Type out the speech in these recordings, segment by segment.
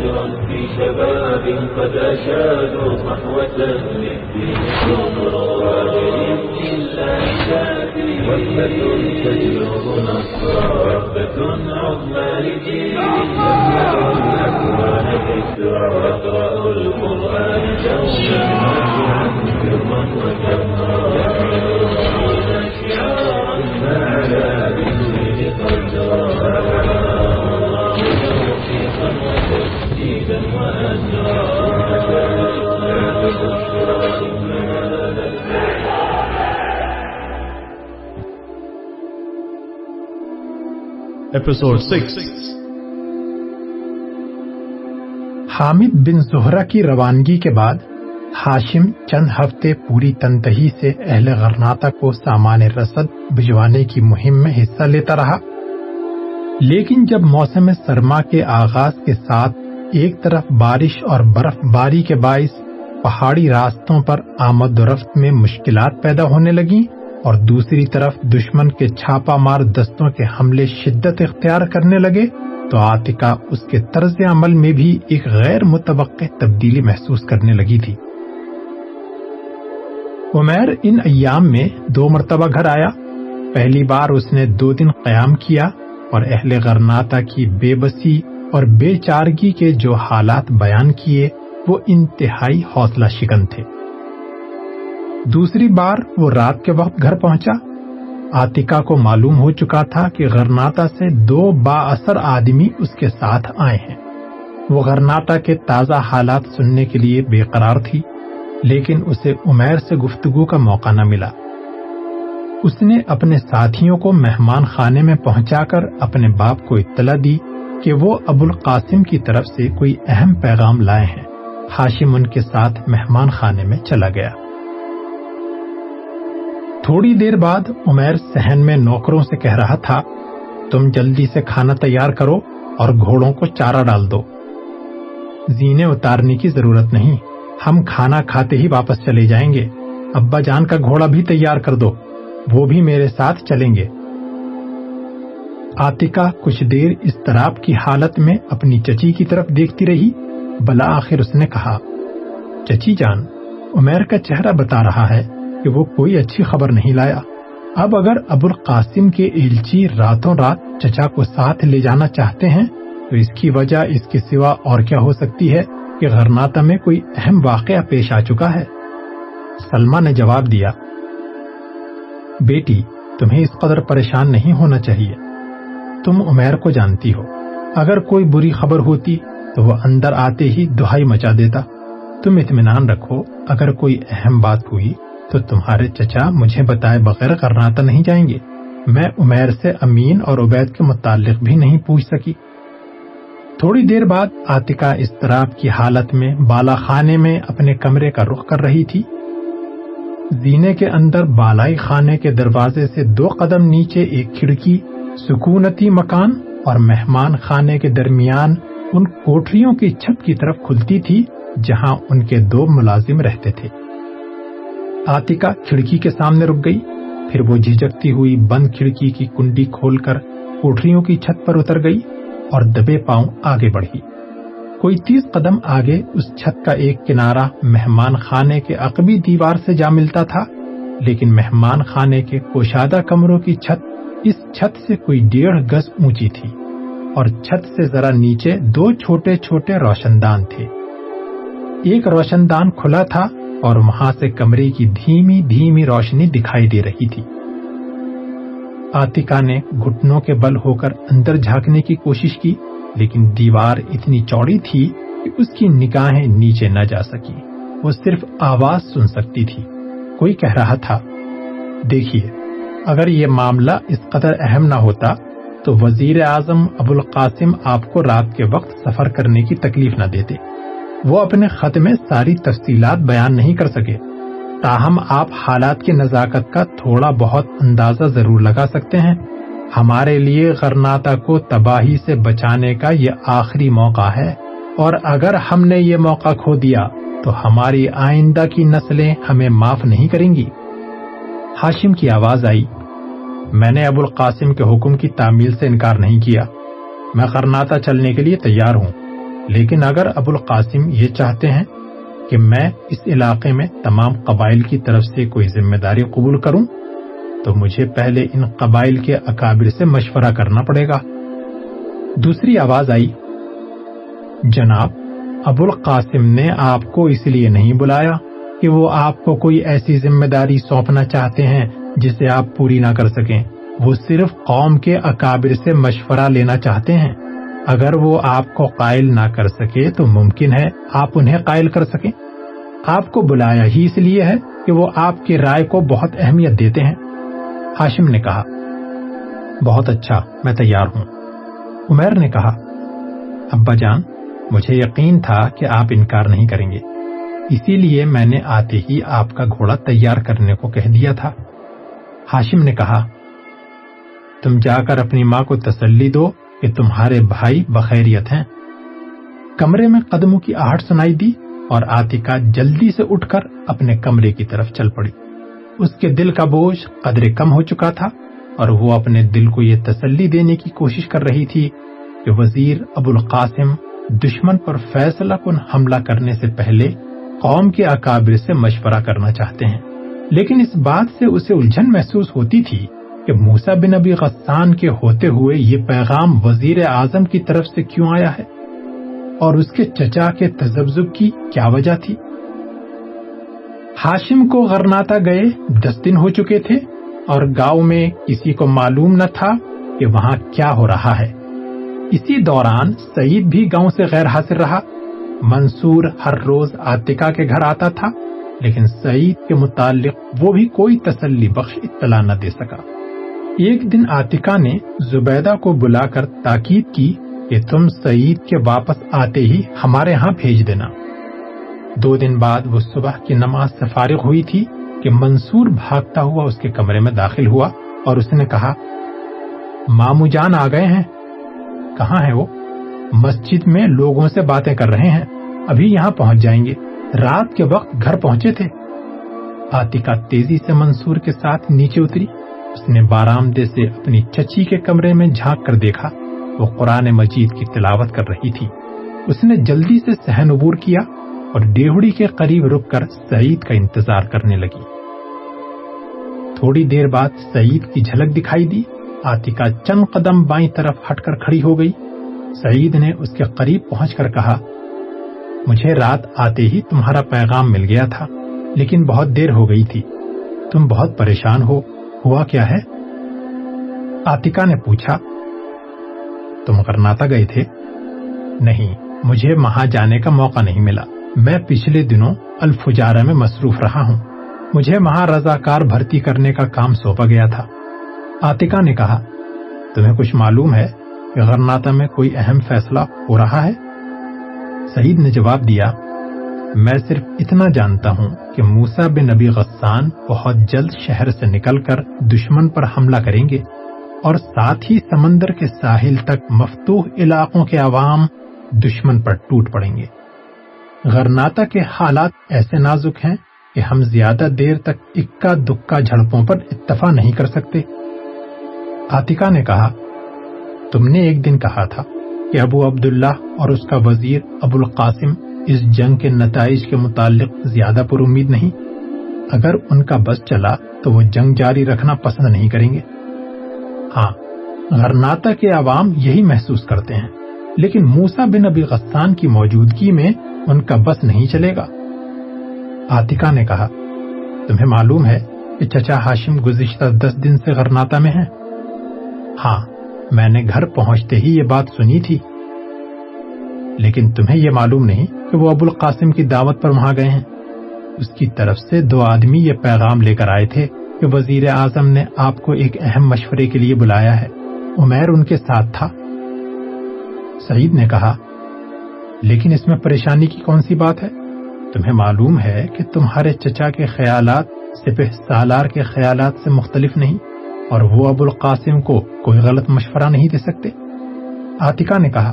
فجرا في شباب قد أشادوا صحوة للدين كبرى بإذن الله تأتي وثبة تجلب نصرا وثبة عظمى لجيل يملأ الأكوان ذكرى القرآن دوما نافعا ایپیسوڈ سکس حامد بن زہرہ کی روانگی کے بعد ہاشم چند ہفتے پوری تندہی سے اہل غرناتا کو سامان رسد بھجوانے کی مہم میں حصہ لیتا رہا۔ لیکن جب موسم سرما کے آغاز کے ساتھ ایک طرف بارش اور برف باری کے باعث پہاڑی راستوں پر آمد و رفت میں مشکلات پیدا ہونے لگیں اور دوسری طرف دشمن کے چھاپا مار دستوں کے حملے شدت اختیار کرنے لگے، تو آتکا اس کے طرز عمل میں بھی ایک غیر متوقع تبدیلی محسوس کرنے لگی تھی۔ عمیر ان ایام میں دو مرتبہ گھر آیا۔ پہلی بار اس نے دو دن قیام کیا اور اہل غرناتا کی بے بسی اور بے چارگی کے جو حالات بیان کیے، وہ انتہائی حوصلہ شکن تھے۔ دوسری بار وہ رات کے وقت گھر پہنچا۔ آتکا کو معلوم ہو چکا تھا کہ غرناتا سے دو با اثر آدمی اس کے ساتھ آئے ہیں۔ وہ غرناتا کے تازہ حالات سننے کے لیے بے قرار تھی، لیکن اسے عمیر سے گفتگو کا موقع نہ ملا۔ اس نے اپنے ساتھیوں کو مہمان خانے میں پہنچا کر اپنے باپ کو اطلاع دی کہ وہ ابو القاسم کی طرف سے کوئی اہم پیغام لائے ہیں۔ ہاشم ان کے ساتھ مہمان خانے میں چلا گیا۔ تھوڑی دیر بعد عمیر سہن میں نوکروں سے کہہ رہا تھا، تم جلدی سے کھانا تیار کرو اور گھوڑوں کو چارہ ڈال دو۔ زینے اتارنے کی ضرورت نہیں، ہم کھانا کھاتے ہی واپس چلے جائیں گے۔ ابا جان کا گھوڑا بھی تیار کر دو، وہ بھی میرے ساتھ چلیں گے۔ آتکا کچھ دیر اس طرح کی حالت میں اپنی چچی کی طرف دیکھتی رہی۔ بلا آخر اس نے کہا، چچی جان، عمیر کا چہرہ بتا رہا ہے۔ کہ وہ کوئی اچھی خبر نہیں لایا۔ اب اگر ابو القاسم کے ایلچی راتوں رات چچا کو ساتھ لے جانا چاہتے ہیں، تو اس کی وجہ اس کے سوا اور کیا ہو سکتی ہے کہ غرناتا میں کوئی اہم واقعہ پیش آ چکا ہے؟ سلما نے جواب دیا، بیٹی، تمہیں اس قدر پریشان نہیں ہونا چاہیے۔ تم عمیر کو جانتی ہو۔ اگر کوئی بری خبر ہوتی تو وہ اندر آتے ہی دہائی مچا دیتا۔ تم اطمینان رکھو، اگر کوئی اہم بات ہوئی تو تمہارے چچا مجھے بتائے بغیر کرناتا نہیں جائیں گے۔ میں عمیر سے امین اور عبید کے متعلق بھی نہیں پوچھ سکی۔ تھوڑی دیر بعد آتکا اضطراب کی حالت میں بالا خانے میں اپنے کمرے کا رخ کر رہی تھی۔ زینے کے اندر بالائی خانے کے دروازے سے دو قدم نیچے ایک کھڑکی، سکونتی مکان اور مہمان خانے کے درمیان ان کوٹریوں کی چھت کی طرف کھلتی تھی جہاں ان کے دو ملازم رہتے تھے۔ آتکا کھڑکی کے سامنے رک گئی۔ پھر وہ جھجکتی ہوئی بند کھڑکی کی کنڈی کھول کر کوٹریوں کی چھت پر اتر گئی اور دبے پاؤں آگے بڑھی۔ کوئی تیس قدم آگے اس چھت کا ایک کنارہ مہمان خانے کے عقبی دیوار سے جا ملتا تھا، لیکن مہمان خانے کے کوشادہ کمروں کی چھت اس چھت سے کوئی ڈیڑھ گز اونچی تھی اور چھت سے ذرا نیچے دو چھوٹے چھوٹے روشن دان تھے۔ ایک روشن دان کھلا تھا اور وہاں سے کمرے کی دھیمی دھیمی روشنی دکھائی دے رہی تھی۔ آتکا نے گھٹنوں کے بل ہو کر اندر جھانکنے کی کوشش کی، لیکن دیوار اتنی چوڑی تھی کہ اس کی نگاہیں نیچے نہ جا سکی وہ صرف آواز سن سکتی تھی۔ کوئی کہہ رہا تھا، دیکھیے، اگر یہ معاملہ اس قدر اہم نہ ہوتا تو وزیر اعظم ابوالقاسم آپ کو رات کے وقت سفر کرنے کی تکلیف نہ دیتے۔ وہ اپنے خط میں ساری تفصیلات بیان نہیں کر سکے۔ تاہم، آپ حالات کی نزاکت کا تھوڑا بہت اندازہ ضرور لگا سکتے ہیں۔ ہمارے لیے غرناتا کو تباہی سے بچانے کا یہ آخری موقع ہے۔ اور اگر ہم نے یہ موقع کھو دیا، تو ہماری آئندہ کی نسلیں ہمیں معاف نہیں کریں گی۔ ہاشم کی آواز آئی۔ میں نے ابو القاسم کے حکم کی تعمیل سے انکار نہیں کیا۔ میں غرناتا چلنے کے لیے تیار ہوں۔ لیکن اگر ابو القاسم یہ چاہتے ہیں کہ میں اس علاقے میں تمام قبائل کی طرف سے کوئی ذمہ داری قبول کروں، تو مجھے پہلے ان قبائل کے اکابر سے مشورہ کرنا پڑے گا۔ دوسری آواز آئی، جناب ابو القاسم نے آپ کو اس لیے نہیں بلایا کہ وہ آپ کو کوئی ایسی ذمہ داری سونپنا چاہتے ہیں جسے آپ پوری نہ کر سکیں۔ وہ صرف قوم کے اکابر سے مشورہ لینا چاہتے ہیں۔ اگر وہ آپ کو قائل نہ کر سکے تو ممکن ہے آپ انہیں قائل کر سکیں۔ آپ کو بلایا ہی اس لیے ہے کہ وہ آپ کی رائے کو بہت اہمیت دیتے ہیں۔ ہاشم نے کہا، بہت اچھا میں تیار ہوں۔ عمیر نے کہا، ابا جان، مجھے یقین تھا کہ آپ انکار نہیں کریں گے۔ اسی لیے میں نے آتے ہی آپ کا گھوڑا تیار کرنے کو کہہ دیا تھا۔ ہاشم نے کہا، تم جا کر اپنی ماں کو تسلی دو کہ تمہارے بھائی بخیریت ہیں۔ کمرے میں قدموں کی آہٹ سنائی دی اور آتکا جلدی سے اٹھ کر اپنے کمرے کی طرف چل پڑی۔ اس کے دل کا بوجھ قدرے کم ہو چکا تھا اور وہ اپنے دل کو یہ تسلی دینے کی کوشش کر رہی تھی کہ وزیر ابو القاسم دشمن پر فیصلہ کن حملہ کرنے سے پہلے قوم کے اکابر سے مشورہ کرنا چاہتے ہیں۔ لیکن اس بات سے اسے الجھن محسوس ہوتی تھی کہ موسا بن ابی غسان کے ہوتے ہوئے یہ پیغام وزیر اعظم کی طرف سے کیوں آیا ہے؟ اور اس کے چچا کے تجزب کی کیا وجہ تھی؟ ہاشم کو غرناتا گئے دس دن ہو چکے تھے اور گاؤں میں کسی کو معلوم نہ تھا کہ وہاں کیا ہو رہا ہے۔ اسی دوران سعید بھی گاؤں سے غیر حاضر رہا۔ منصور ہر روز آتکا کے گھر آتا تھا، لیکن سعید کے متعلق وہ بھی کوئی تسلی بخش اطلاع نہ دے سکا۔ ایک دن آتکا نے زبیدہ کو بلا کر تاکید کی کہ تم سعید کے واپس آتے ہی ہمارے ہاں بھیج دینا۔ دو دن بعد وہ صبح کی نماز سے فارغ ہوئی تھی کہ منصور بھاگتا ہوا اس کے کمرے میں داخل ہوا اور اس نے کہا، مامو جان آ گئے ہیں۔ کہاں ہے وہ؟ مسجد میں لوگوں سے باتیں کر رہے ہیں۔ ابھی یہاں پہنچ جائیں گے۔ رات کے وقت گھر پہنچے تھے۔ آتکا تیزی سے منصور کے ساتھ نیچے اتری۔ اس نے بارامدے سے اپنی چچی کے کمرے میں جھانک کر دیکھا۔ وہ قرآن مجید کی تلاوت کر رہی تھی۔ اس نے جلدی سے سہن عبور کیا اور ڈیہڑی کے قریب رک کر سعید کا انتظار کرنے لگی۔ تھوڑی دیر بعد سعید کی جھلک دکھائی دی۔ آتکا چند قدم بائیں طرف ہٹ کر کھڑی ہو گئی۔ سعید نے اس کے قریب پہنچ کر کہا، مجھے رات آتے ہی تمہارا پیغام مل گیا تھا، لیکن بہت دیر ہو گئی تھی۔ تم بہت پریشان ہو۔ ہوا کیا ہے؟ آتکا نے پوچھا، تم کرناتا گئے تھے؟ نہیں، مجھے وہاں جانے کا موقع نہیں ملا۔ میں پچھلے دنوں الفجارہ میں مصروف رہا ہوں۔ مجھے وہاں رضاکار بھرتی کرنے کا کام سونپا گیا تھا۔ آتکا نے کہا، تمہیں کچھ معلوم ہے کہ غرناتا میں کوئی اہم فیصلہ ہو رہا ہے؟ سعید نے جواب دیا میں صرف اتنا جانتا ہوں کہ موسا بن نبی غسان بہت جلد شہر سے نکل کر دشمن پر حملہ کریں گے اور ساتھ ہی سمندر کے ساحل تک مفتوح علاقوں کے عوام دشمن پر ٹوٹ پڑیں گے۔ غرناتا کے حالات ایسے نازک ہیں کہ ہم زیادہ دیر تک اکا دکا جھڑپوں پر اتفاق نہیں کر سکتے۔ آتکا نے کہا، تم نے ایک دن کہا تھا کہ ابو عبداللہ اور اس کا وزیر ابو القاسم اس جنگ کے نتائج کے متعلق زیادہ پر امید نہیں۔ اگر ان کا بس چلا تو وہ جنگ جاری رکھنا پسند نہیں کریں گے۔ ہاں غرناتا کے عوام یہی محسوس کرتے ہیں، لیکن موسا بن ابی غسان کی موجودگی میں ان کا بس نہیں چلے گا۔ آتکا نے کہا، تمہیں معلوم ہے کہ چچا ہاشم گزشتہ دس دن سے غرناتا میں ہیں۔ ہاں میں نے گھر پہنچتے ہی یہ بات سنی تھی، لیکن تمہیں یہ معلوم نہیں کہ وہ ابو القاسم کی دعوت پر وہاں گئے ہیں۔ اس کی طرف سے دو آدمی یہ پیغام لے کر آئے تھے کہ وزیر اعظم نے آپ کو ایک اہم مشورے کے لیے بلایا ہے۔ عمیر ان کے ساتھ تھا۔ سعید نے کہا، لیکن اس میں پریشانی کی کون سی بات ہے؟ تمہیں معلوم ہے کہ تمہارے چچا کے خیالات سپہ سالار کے خیالات سے مختلف نہیں، اور وہ ابو القاسم کو کوئی غلط مشورہ نہیں دے سکتے۔ آتکا نے کہا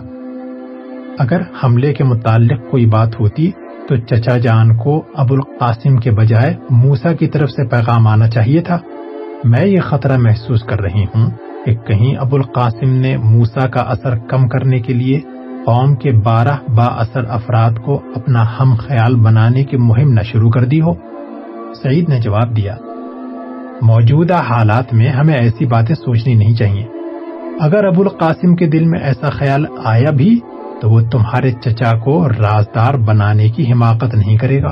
اگر حملے کے متعلق کوئی بات ہوتی تو چچا جان کو ابو القاسم کے بجائے موسا کی طرف سے پیغام آنا چاہیے تھا۔ میں یہ خطرہ محسوس کر رہی ہوں کہ کہیں ابو القاسم نے موسا کا اثر کم کرنے کے لیے قوم کے بارہ با اثر افراد کو اپنا ہم خیال بنانے کی مہم نہ شروع کر دی ہو۔ سعید نے جواب دیا، موجودہ حالات میں ہمیں ایسی باتیں سوچنی نہیں چاہیے۔ اگر ابو القاسم کے دل میں ایسا خیال آیا بھی تو وہ تمہارے چچا کو رازدار بنانے کی حماقت نہیں کرے گا۔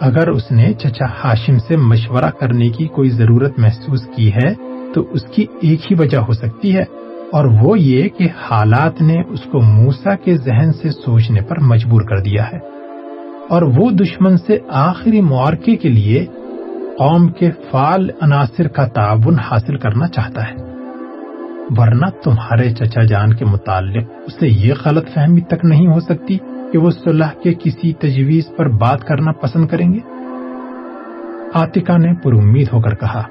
اگر اس نے چچا ہاشم سے مشورہ کرنے کی کوئی ضرورت محسوس کی ہے، تو اس کی ایک ہی وجہ ہو سکتی ہے۔ اور وہ یہ کہ حالات نے اس کو موسا کے ذہن سے سوچنے پر مجبور کر دیا ہے۔ اور وہ دشمن سے آخری معارکے کے لیے قوم کے فعال عناصر کا تعاون حاصل کرنا چاہتا ہے۔ ورنہ تمہارے چچا جان کے متعلق اسے یہ غلط فہمی تک نہیں ہو سکتی کہ وہ صلح کے کسی تجویز پر بات کرنا پسند کریں گے؟ آتکا نے پر امید ہو کر کہا،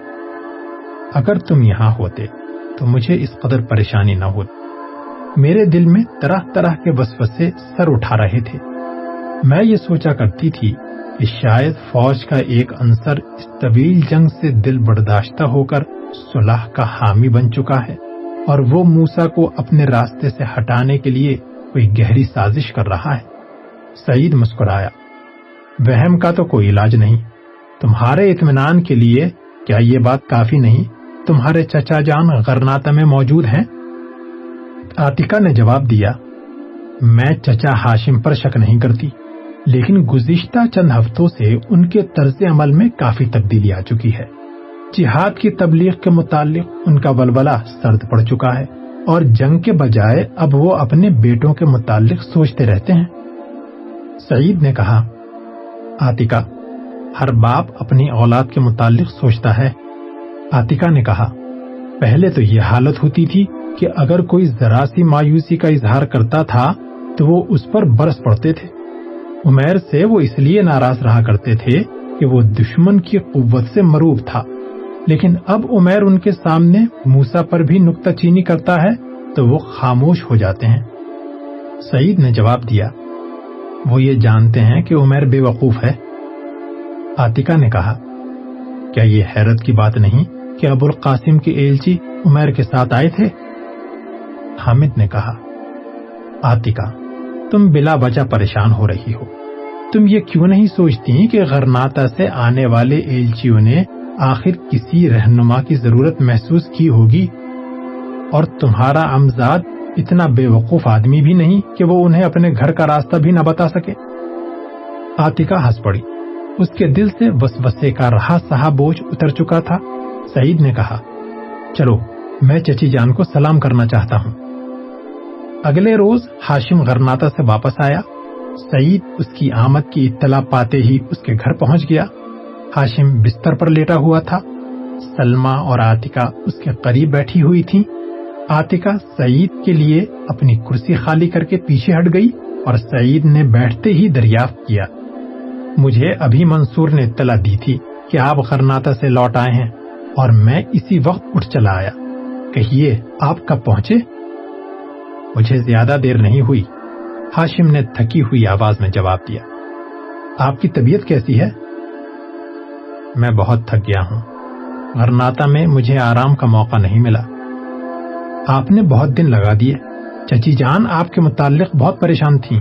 اگر تم یہاں ہوتے تو مجھے اس قدر پریشانی نہ ہوتی۔ میرے دل میں طرح طرح کے وسوسے سر اٹھا رہے تھے۔ میں یہ سوچا کرتی تھی کہ شاید فوج کا ایک عنصر اس طویل جنگ سے دل برداشتہ ہو کر صلح کا حامی بن چکا ہے۔ اور وہ موسا کو اپنے راستے سے ہٹانے کے لیے کوئی گہری سازش کر رہا ہے۔ سعید مسکرایا۔ وہم کا تو کوئی علاج نہیں۔ تمہارے اطمینان کے لیے کیا یہ بات کافی نہیں؟ تمہارے چچا جان غرناتا میں موجود ہیں؟ آتکا نے جواب دیا۔ میں چچا ہاشم پر شک نہیں کرتی، لیکن گزشتہ چند ہفتوں سے ان کے طرز عمل میں کافی تبدیلی آ چکی ہے۔ جہاد کی تبلیغ کے متعلق ان کا ولولہ سرد پڑ چکا ہے اور جنگ کے بجائے اب وہ اپنے بیٹوں کے متعلق سوچتے رہتے ہیں۔ سعید نے کہا آتکا ہر باپ اپنی اولاد کے متعلق سوچتا ہے۔ آتکا نے کہا، پہلے تو یہ حالت ہوتی تھی کہ اگر کوئی ذرا سی مایوسی کا اظہار کرتا تھا تو وہ اس پر برس پڑتے تھے۔ عمیر سے وہ اس لیے ناراض رہا کرتے تھے کہ وہ دشمن کی قوت سے مروب تھا۔ لیکن اب عمیر ان کے سامنے موسا پر بھی نکتہ چینی کرتا ہے تو وہ خاموش ہو جاتے ہیں۔ سعید نے جواب دیا، وہ یہ جانتے ہیں کہ عمیر بے وقوف ہے۔ آتکا نے کہا، کیا یہ حیرت کی بات نہیں کہ ابو القاسم کی ایلچی عمیر کے ساتھ آئے تھے؟ حامد نے کہا آتکا تم بلا وجہ پریشان ہو رہی ہو۔ تم یہ کیوں نہیں سوچتی کہ غرناتا سے آنے والے ایلچیوں نے آخر کسی رہنما کی ضرورت محسوس کی ہوگی؟ اور تمہارا امزاد اتنا بے وقوف آدمی بھی نہیں کہ وہ انہیں اپنے گھر کا راستہ بھی نہ بتا سکے۔ آتکا ہنس پڑی۔ اس کے دل سے وسوسے کا رہا سہا بوجھ اتر چکا تھا۔ سعید نے کہا، چلو، میں چچی جان کو سلام کرنا چاہتا ہوں۔ اگلے روز ہاشم غرناتا سے واپس آیا۔ سعید اس کی آمد کی اطلاع پاتے ہی اس کے گھر پہنچ گیا۔ ہاشم بستر پر لیٹا ہوا تھا۔ سلما اور آتکا اس کے قریب بیٹھی ہوئی تھی آتکا سعید کے لیے اپنی کرسی خالی کر کے پیچھے ہٹ گئی اور سعید نے بیٹھتے ہی دریافت کیا۔ مجھے ابھی منصور نے اطلاع دی تھی کہ آپ غرناتا سے لوٹ آئے ہیں اور میں اسی وقت اٹھ چلا آیا۔ کہیے، آپ کب پہنچے؟ مجھے زیادہ دیر نہیں ہوئی۔ ہاشم نے تھکی ہوئی آواز میں جواب دیا۔ آپ کی طبیعت کیسی ہے؟ میں بہت تھک گیا ہوں۔ غرناتا میں مجھے آرام کا موقع نہیں ملا۔ آپ نے بہت دن لگا دیے۔ چچی جان آپ کے متعلق بہت پریشان تھی۔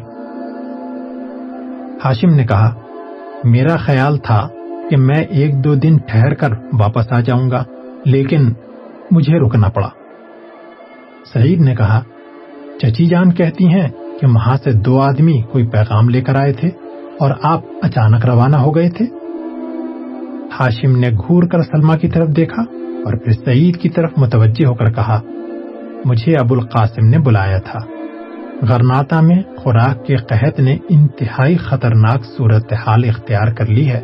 ہاشم نے کہا، میرا خیال تھا کہ میں ایک دو دن ٹھہر کر واپس آ جاؤں گا، لیکن مجھے رکنا پڑا۔ سعید نے کہا، چچی جان کہتی ہیں کہ وہاں سے دو آدمی کوئی پیغام لے کر آئے تھے اور آپ اچانک روانہ ہو گئے تھے۔ ہاشم نے گھور کر سلما کی طرف دیکھا اور پھر سعید کی طرف متوجہ ہو کر کہا، مجھے ابو القاسم نے بلایا تھا۔ غرناتا میں خوراک کے قحط نے انتہائی خطرناک صورتحال اختیار کر لی ہے۔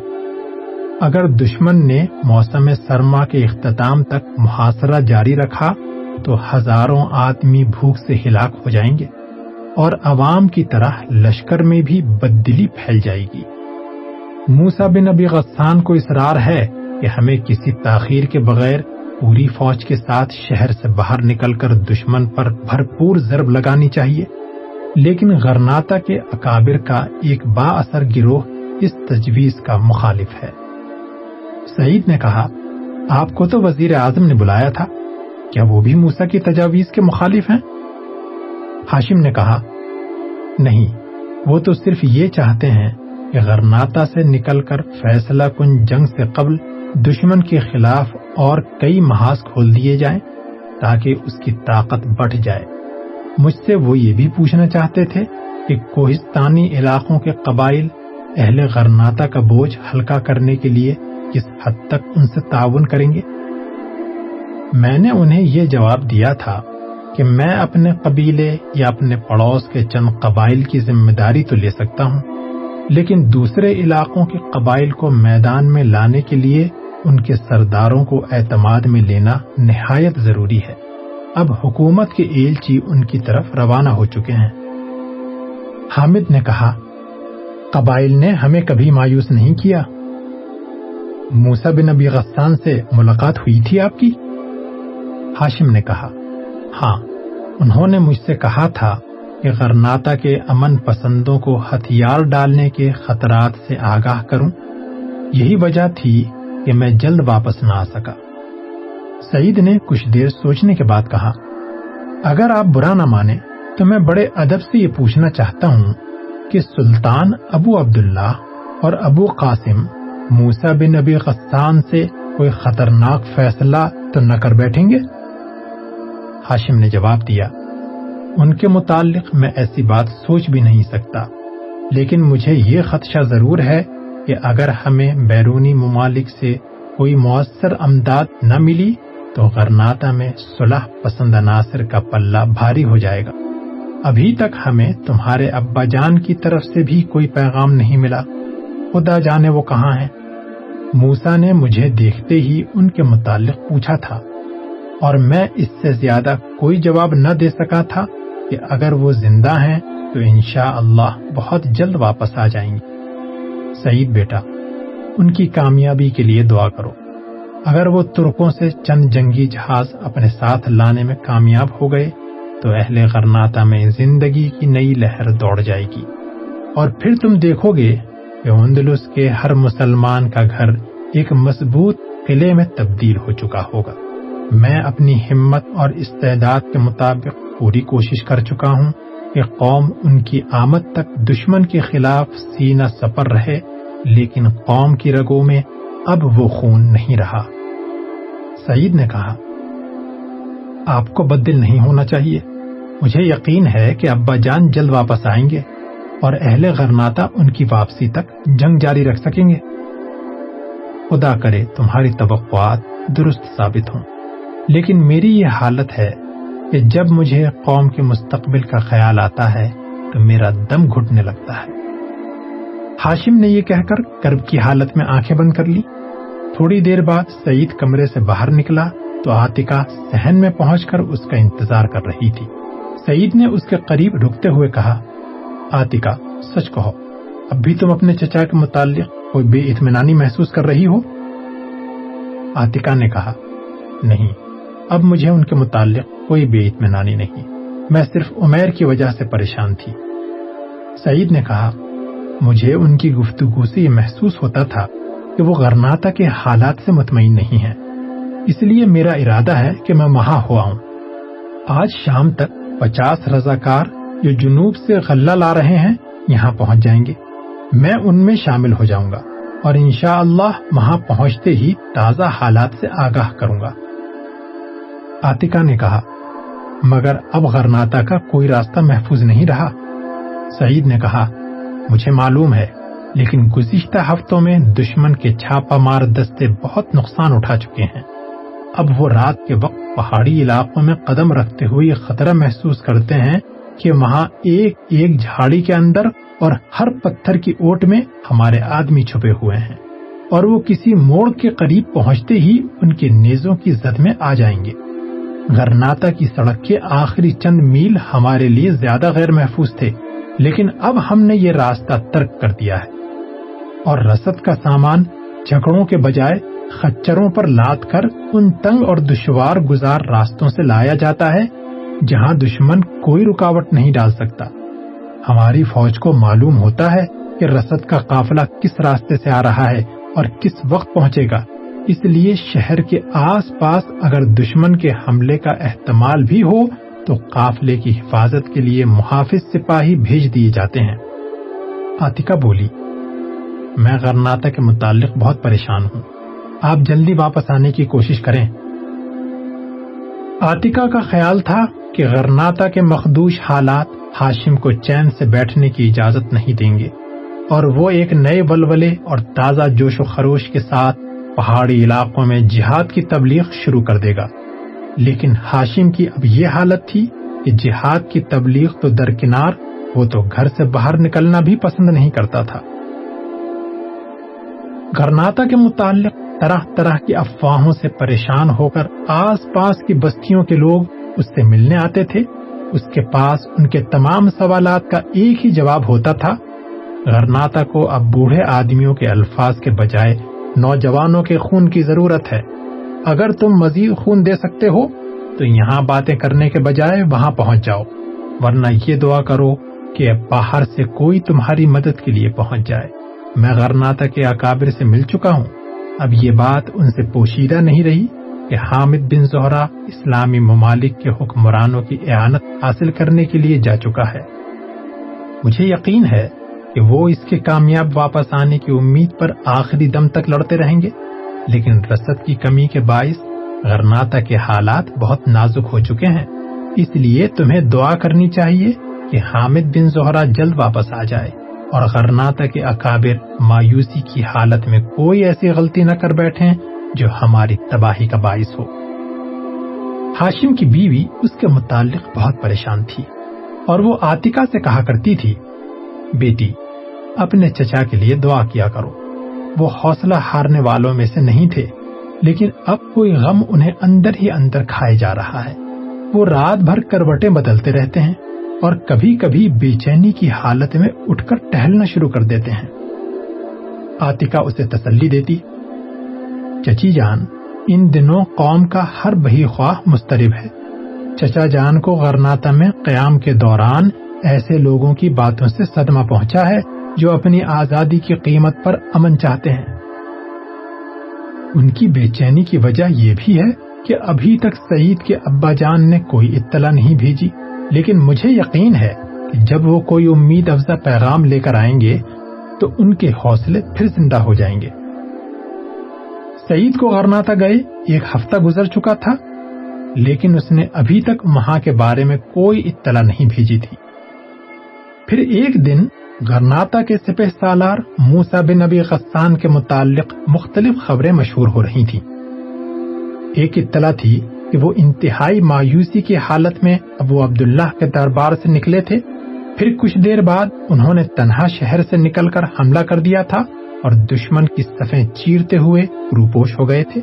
اگر دشمن نے موسم سرما کے اختتام تک محاصرہ جاری رکھا، تو ہزاروں آدمی بھوک سے ہلاک ہو جائیں گے اور عوام کی طرح لشکر میں بھی بددلی پھیل جائے گی۔ موسا بن ابی غسان کو اصرار ہے کہ ہمیں کسی تاخیر کے بغیر پوری فوج کے ساتھ شہر سے باہر نکل کر دشمن پر بھرپور ضرب لگانی چاہیے۔ لیکن غرناتا کے اکابر کا ایک با اثر گروہ اس تجویز کا مخالف ہے۔ سعید نے کہا، آپ کو تو وزیر اعظم نے بلایا تھا، کیا وہ بھی موسا کی تجاویز کے مخالف ہیں؟ ہاشم نے کہا، نہیں، وہ تو صرف یہ چاہتے ہیں کہ غرناتا سے نکل کر فیصلہ کن جنگ سے قبل دشمن کے خلاف اور کئی محاذ کھول دیے جائیں تاکہ اس کی طاقت بڑھ جائے۔ مجھ سے وہ یہ بھی پوچھنا چاہتے تھے کہ کوہستانی علاقوں کے قبائل اہل غرناتا کا بوجھ ہلکا کرنے کے لیے کس حد تک ان سے تعاون کریں گے؟ میں نے انہیں یہ جواب دیا تھا کہ میں اپنے قبیلے یا اپنے پڑوس کے چند قبائل کی ذمہ داری تو لے سکتا ہوں لیکن دوسرے علاقوں کے قبائل کو میدان میں لانے کے لیے ان کے سرداروں کو اعتماد میں لینا نہایت ضروری ہے۔ اب حکومت کے ایلچی ان کی طرف روانہ ہو چکے ہیں۔ حامد نے کہا، قبائل نے ہمیں کبھی مایوس نہیں کیا۔ موسا بن نبی غسان سے ملاقات ہوئی تھی آپ کی؟ ہاشم نے کہا ہاں انہوں نے مجھ سے کہا تھا کہ غرناتا کے امن پسندوں کو ہتھیار ڈالنے کے خطرات سے آگاہ کروں۔ یہی وجہ تھی کہ میں جلد واپس نہ آ سکا۔ سعید نے کچھ دیر سوچنے کے بعد کہا، اگر آپ برا نہ مانے تو میں بڑے ادب سے یہ پوچھنا چاہتا ہوں کہ سلطان ابو عبداللہ اور ابو قاسم موسا بن نبی غسان سے کوئی خطرناک فیصلہ تو نہ کر بیٹھیں گے؟ ہاشم نے جواب دیا ان کے متعلق میں ایسی بات سوچ بھی نہیں سکتا۔ لیکن مجھے یہ خدشہ ضرور ہے کہ اگر ہمیں بیرونی ممالک سے کوئی مؤثر امداد نہ ملی، تو غرناتا میں صلح پسند عناصر کا پلہ بھاری ہو جائے گا۔ ابھی تک ہمیں تمہارے ابا جان کی طرف سے بھی کوئی پیغام نہیں ملا۔ خدا جانے وہ کہاں ہیں۔ موسا نے مجھے دیکھتے ہی ان کے متعلق پوچھا تھا، اور میں اس سے زیادہ کوئی جواب نہ دے سکا تھا۔ کہ اگر وہ زندہ ہیں تو انشاء اللہ بہت جلد واپس آ جائیں گے۔ سعید بیٹا، ان کی کامیابی کے لیے دعا کرو۔ اگر وہ ترکوں سے چند جنگی جہاز اپنے ساتھ لانے میں کامیاب ہو گئے، تو اہل غرناتا میں زندگی کی نئی لہر دوڑ جائے گی۔ اور پھر تم دیکھو گے کہ اندلس کے ہر مسلمان کا گھر ایک مضبوط قلعے میں تبدیل ہو چکا ہوگا۔ میں اپنی ہمت اور استعداد کے مطابق پوری کوشش کر چکا ہوں کہ قوم ان کی آمد تک دشمن کے خلاف سینہ سپر رہے، لیکن قوم کی رگوں میں اب وہ خون نہیں رہا۔ سعید نے کہا، آپ کو بدل نہیں ہونا چاہیے۔ مجھے یقین ہے کہ ابا جان جلد واپس آئیں گے اور اہل غرناتا ان کی واپسی تک جنگ جاری رکھ سکیں گے۔ خدا کرے تمہاری توقعات درست ثابت ہوں۔ لیکن میری یہ حالت ہے کہ جب مجھے قوم کے مستقبل کا خیال آتا ہے تو میرا دم گھٹنے لگتا ہے۔ ہاشم نے یہ کہہ کر کرب کی حالت میں آنکھیں بند کر لی۔ تھوڑی دیر بعد سعید کمرے سے باہر نکلا تو آتکا سہن میں پہنچ کر اس کا انتظار کر رہی تھی۔ سعید نے اس کے قریب رکتے ہوئے کہا آتکا سچ کہو اب بھی تم اپنے چچا کے متعلق کوئی بے اطمینانی محسوس کر رہی ہو؟ آتکا نے کہا، نہیں۔ اب مجھے ان کے متعلق کوئی بے اطمینانی نہیں۔ میں صرف عمیر کی وجہ سے پریشان تھی۔ سعید نے کہا، مجھے ان کی گفتگو سے یہ محسوس ہوتا تھا کہ وہ غرناتا کے حالات سے مطمئن نہیں ہیں۔ اس لیے میرا ارادہ ہے کہ میں وہاں ہوا ہوں۔ آج شام تک پچاس رضاکار جو جنوب سے غلہ لا رہے ہیں یہاں پہنچ جائیں گے۔ میں ان میں شامل ہو جاؤں گا اور انشاءاللہ اللہ وہاں پہنچتے ہی تازہ حالات سے آگاہ کروں گا۔ آتکا نے کہا، مگر اب غرناتا کا کوئی راستہ محفوظ نہیں رہا۔ سعید نے کہا، مجھے معلوم ہے، لیکن گزشتہ ہفتوں میں دشمن کے چھاپا مار دستے بہت نقصان اٹھا چکے ہیں۔ اب وہ رات کے وقت پہاڑی علاقوں میں قدم رکھتے ہوئے خطرہ محسوس کرتے ہیں کہ وہاں ایک ایک جھاڑی کے اندر اور ہر پتھر کی اوٹ میں ہمارے آدمی چھپے ہوئے ہیں۔ اور وہ کسی موڑ کے قریب پہنچتے ہی ان کے نیزوں کی زد میں آ جائیں گے۔ گرناتا کی سڑک کے آخری چند میل ہمارے لیے زیادہ غیر محفوظ تھے، لیکن اب ہم نے یہ راستہ ترک کر دیا ہے۔ اور رسد کا سامان جھگڑوں کے بجائے خچروں پر لاد کر ان تنگ اور دشوار گزار راستوں سے لایا جاتا ہے، جہاں دشمن کوئی رکاوٹ نہیں ڈال سکتا۔ ہماری فوج کو معلوم ہوتا ہے کہ رسد کا قافلہ کس راستے سے آ رہا ہے اور کس وقت پہنچے گا۔ اس لیے شہر کے آس پاس اگر دشمن کے حملے کا احتمال بھی ہو، تو قافلے کی حفاظت کے لیے محافظ سپاہی بھیج دیے جاتے ہیں۔ آتکا بولی، میں غرناتا کے متعلق بہت پریشان ہوں۔ آپ جلدی واپس آنے کی کوشش کریں۔ آتکا کا خیال تھا کہ غرناتا کے مخدوش حالات ہاشم کو چین سے بیٹھنے کی اجازت نہیں دیں گے، اور وہ ایک نئے ولولے اور تازہ جوش و خروش کے ساتھ پہاڑی علاقوں میں جہاد کی تبلیغ شروع کر دے گا۔ لیکن ہاشم کی اب یہ حالت تھی کہ جہاد کی تبلیغ تو درکنار، وہ تو گھر سے باہر نکلنا بھی پسند نہیں کرتا تھا۔ گرناتا کے متعلق طرح طرح کی افواہوں سے پریشان ہو کر آس پاس کی بستیوں کے لوگ اس سے ملنے آتے تھے۔ اس کے پاس ان کے تمام سوالات کا ایک ہی جواب ہوتا تھا۔ غرناتا کو اب بوڑھے آدمیوں کے الفاظ کے بجائے نوجوانوں کے خون کی ضرورت ہے۔ اگر تم مزید خون دے سکتے ہو، تو یہاں باتیں کرنے کے بجائے وہاں پہنچ جاؤ۔ ورنہ یہ دعا کرو کہ باہر سے کوئی تمہاری مدد کے لیے پہنچ جائے۔ میں غرناتا کے اکابر سے مل چکا ہوں۔ اب یہ بات ان سے پوشیدہ نہیں رہی کہ حامد بن زہرا اسلامی ممالک کے حکمرانوں کی اعانت حاصل کرنے کے لیے جا چکا ہے۔ مجھے یقین ہے کہ وہ اس کے کامیاب واپس آنے کی امید پر آخری دم تک لڑتے رہیں گے، لیکن رسد کی کمی کے باعث غرناتا کے حالات بہت نازک ہو چکے ہیں۔ اس لیے تمہیں دعا کرنی چاہیے کہ حامد بن زہرا جلد واپس آ جائے اور غرناتا کے اکابر مایوسی کی حالت میں کوئی ایسی غلطی نہ کر بیٹھیں جو ہماری تباہی کا باعث ہو۔ ہاشم کی بیوی اس کے متعلق بہت پریشان تھی اور وہ آتکا سے کہا کرتی تھی، بیٹی اپنے چچا کے لیے دعا کیا کرو۔ وہ حوصلہ ہارنے والوں میں سے نہیں تھے، لیکن اب کوئی غم انہیں اندر ہی اندر کھائے جا رہا ہے۔ وہ رات بھر کروٹیں بدلتے رہتے ہیں اور کبھی کبھی بے چینی کی حالت میں اٹھ کر ٹہلنا شروع کر دیتے ہیں۔ آتکا اسے تسلی دیتی، چچی جان، ان دنوں قوم کا ہر بہی خواہ مسترب ہے۔ چچا جان کو غرناتا میں قیام کے دوران ایسے لوگوں کی باتوں سے صدمہ پہنچا ہے جو اپنی آزادی کی قیمت پر امن چاہتے ہیں۔ ان کی بے چینی کی وجہ یہ بھی ہے کہ ابھی تک سعید کے ابا جان نے کوئی اطلاع نہیں بھیجی۔ لیکن مجھے یقین ہے کہ جب وہ کوئی امید افزا پیغام لے کر آئیں گے تو ان کے حوصلے پھر زندہ ہو جائیں گے۔ سعید کو غرناتا گئے ایک ہفتہ گزر چکا تھا، لیکن اس نے ابھی تک وہاں کے بارے میں کوئی اطلاع نہیں بھیجی تھی۔ پھر ایک دن گرناتا کے سپہ سالار موسا بن نبی غسان کے متعلق مختلف خبریں مشہور ہو رہی تھیں۔ ایک اطلاع تھی کہ وہ انتہائی مایوسی کی حالت میں ابو عبداللہ کے دربار سے نکلے تھے۔ پھر کچھ دیر بعد انہوں نے تنہا شہر سے نکل کر حملہ کر دیا تھا اور دشمن کی صفیں چیرتے ہوئے روپوش ہو گئے تھے۔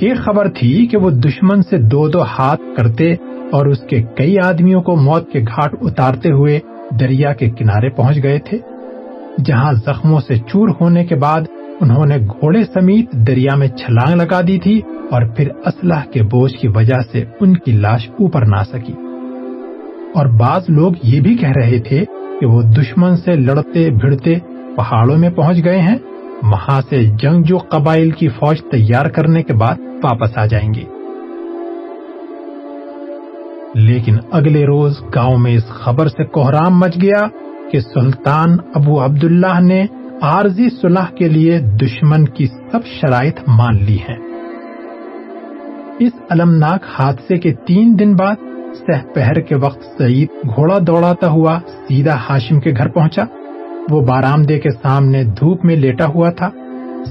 ایک خبر تھی کہ وہ دشمن سے دو دو ہاتھ کرتے اور اس کے کئی آدمیوں کو موت کے گھاٹ اتارتے ہوئے دریا کے کنارے پہنچ گئے تھے، جہاں زخموں سے چور ہونے کے بعد انہوں نے گھوڑے سمیت دریا میں چھلانگ لگا دی تھی اور پھر اسلحہ کے بوجھ کی وجہ سے ان کی لاش اوپر نہ سکی۔ اور بعض لوگ یہ بھی کہہ رہے تھے کہ وہ دشمن سے لڑتے بھڑتے پہاڑوں میں پہنچ گئے ہیں، وہاں سے جنگ جو قبائل کی فوج تیار کرنے کے بعد واپس آ جائیں گے۔ لیکن اگلے روز گاؤں میں اس خبر سے کوہرام مچ گیا کہ سلطان ابو عبداللہ نے عارضی صلح کے لیے دشمن کی سب شرائط مان لی ہیں۔ اس المناک حادثے کے تین دن بعد سہ پہر کے وقت سعید گھوڑا دوڑاتا ہوا سیدھا ہاشم کے گھر پہنچا۔ وہ بارامدے کے سامنے دھوپ میں لیٹا ہوا تھا۔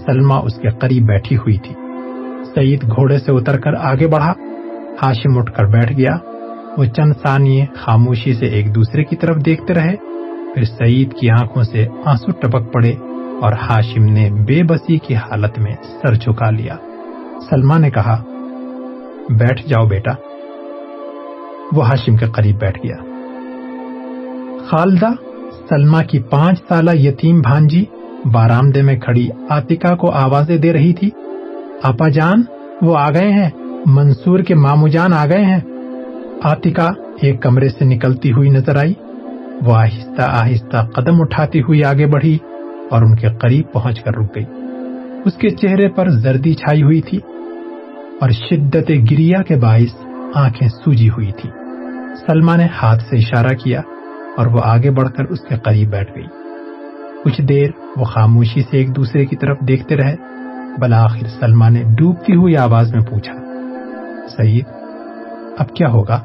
سلما اس کے قریب بیٹھی ہوئی تھی۔ سعید گھوڑے سے اتر کر آگے بڑھا۔ ہاشم اٹھ کر بیٹھ گیا۔ وہ چند ثانیے خاموشی سے ایک دوسرے کی طرف دیکھتے رہے۔ پھر سعید کی آنکھوں سے آنسو ٹپک پڑے اور ہاشم نے بے بسی کی حالت میں سر چکا لیا۔ سلما نے کہا، بیٹھ جاؤ بیٹا۔ وہ ہاشم کے قریب بیٹھ گیا۔ خالدہ سلما کی پانچ سالہ یتیم بھانجی بارامدے میں کھڑی آتکا کو آوازیں دے رہی تھی۔ آپا جان، وہ آ گئے ہیں۔ منصور کے مامو جان آ گئے ہیں۔ آتکا ایک کمرے سے نکلتی ہوئی نظر آئی۔ وہ آہستہ آہستہ قدم اٹھاتی ہوئی آگے بڑھی اور ان کے قریب پہنچ کر رک گئی۔ اس کے چہرے پر زردی چھائی ہوئی تھی اور شدت گریا کے باعث آنکھیں سوجی ہوئی تھی سلما نے ہاتھ سے اشارہ کیا اور وہ آگے بڑھ کر اس کے قریب بیٹھ گئی۔ کچھ دیر وہ خاموشی سے ایک دوسرے کی طرف دیکھتے رہے۔ بلاخر سلما نے ڈوبتی ہوئی آواز میں پوچھا سعید اب کیا ہوگا؟